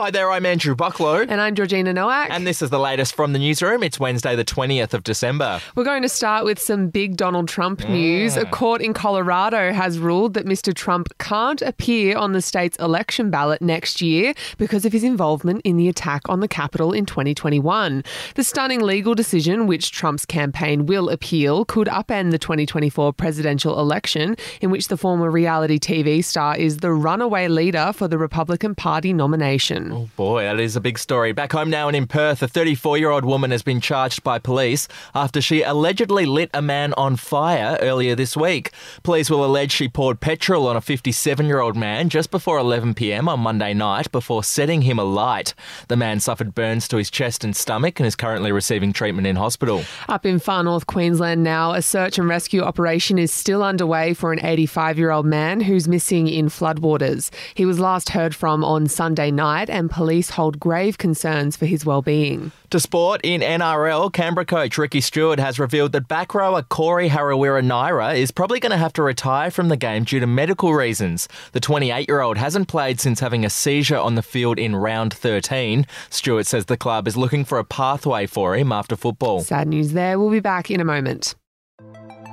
Hi there, I'm Andrew Bucklow. And I'm Georgina Nowak. And this is the latest from the newsroom. It's Wednesday, the 20th of December. We're going to start with some big Donald Trump news. A mm. court in Colorado has ruled that Mr. Trump can't appear on the state's election ballot next year because of his involvement in the attack on the Capitol in 2021. The stunning legal decision, which Trump's campaign will appeal, could upend the 2024 presidential election, in which the former reality TV star is the runaway leader for the Republican Party nomination. Mm. Oh boy, that is a big story. Back home now and in Perth, a 34 year old woman has been charged by police after she allegedly lit a man on fire earlier this week. Police will allege she poured petrol on a 57 year old man just before 11 pm on Monday night before setting him alight. The man suffered burns to his chest and stomach and is currently receiving treatment in hospital. Up in far north Queensland now, a search and rescue operation is still underway for an 85 year old man who's missing in floodwaters. He was last heard from on Sunday night and police hold grave concerns for his well-being. To sport, in NRL, Canberra coach Ricky Stewart has revealed that back rower Corey Harawira-Naera is probably going to have to retire from the game due to medical reasons. The 28-year-old hasn't played since having a seizure on the field in round 13. Stewart says the club is looking for a pathway for him after football. Sad news there. We'll be back in a moment.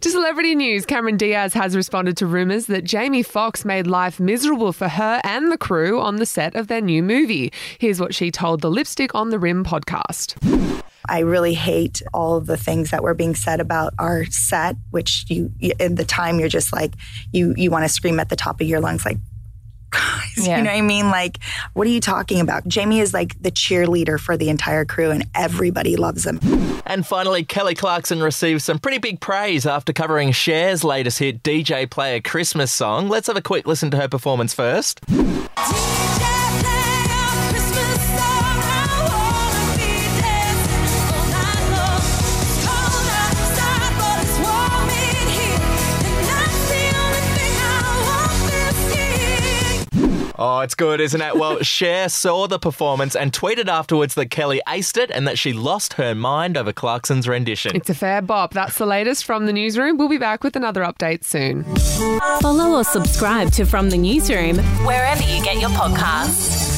To celebrity news, Cameron Diaz has responded to rumours that Jamie Foxx made life miserable for her and the crew on the set of their new movie. Here's what she told the Lipstick on the Rim podcast. I really hate all the things that were being said about our set, which you, in the time, you're just like, you, you want to scream at the top of your lungs, like, guys, yeah. you know what I mean? Like, what are you talking about? Jamie is like the cheerleader for the entire crew, and everybody loves him. And finally, Kelly Clarkson received some pretty big praise after covering Cher's latest hit, DJ Play a Christmas Song. Let's have a quick listen to her performance first. Oh, it's good, isn't it? Well, Cher saw the performance and tweeted afterwards that Kelly aced it and that she lost her mind over Clarkson's rendition. It's a fair bop. That's the latest from the newsroom. We'll be back with another update soon. Follow or subscribe to From the Newsroom wherever you get your podcasts.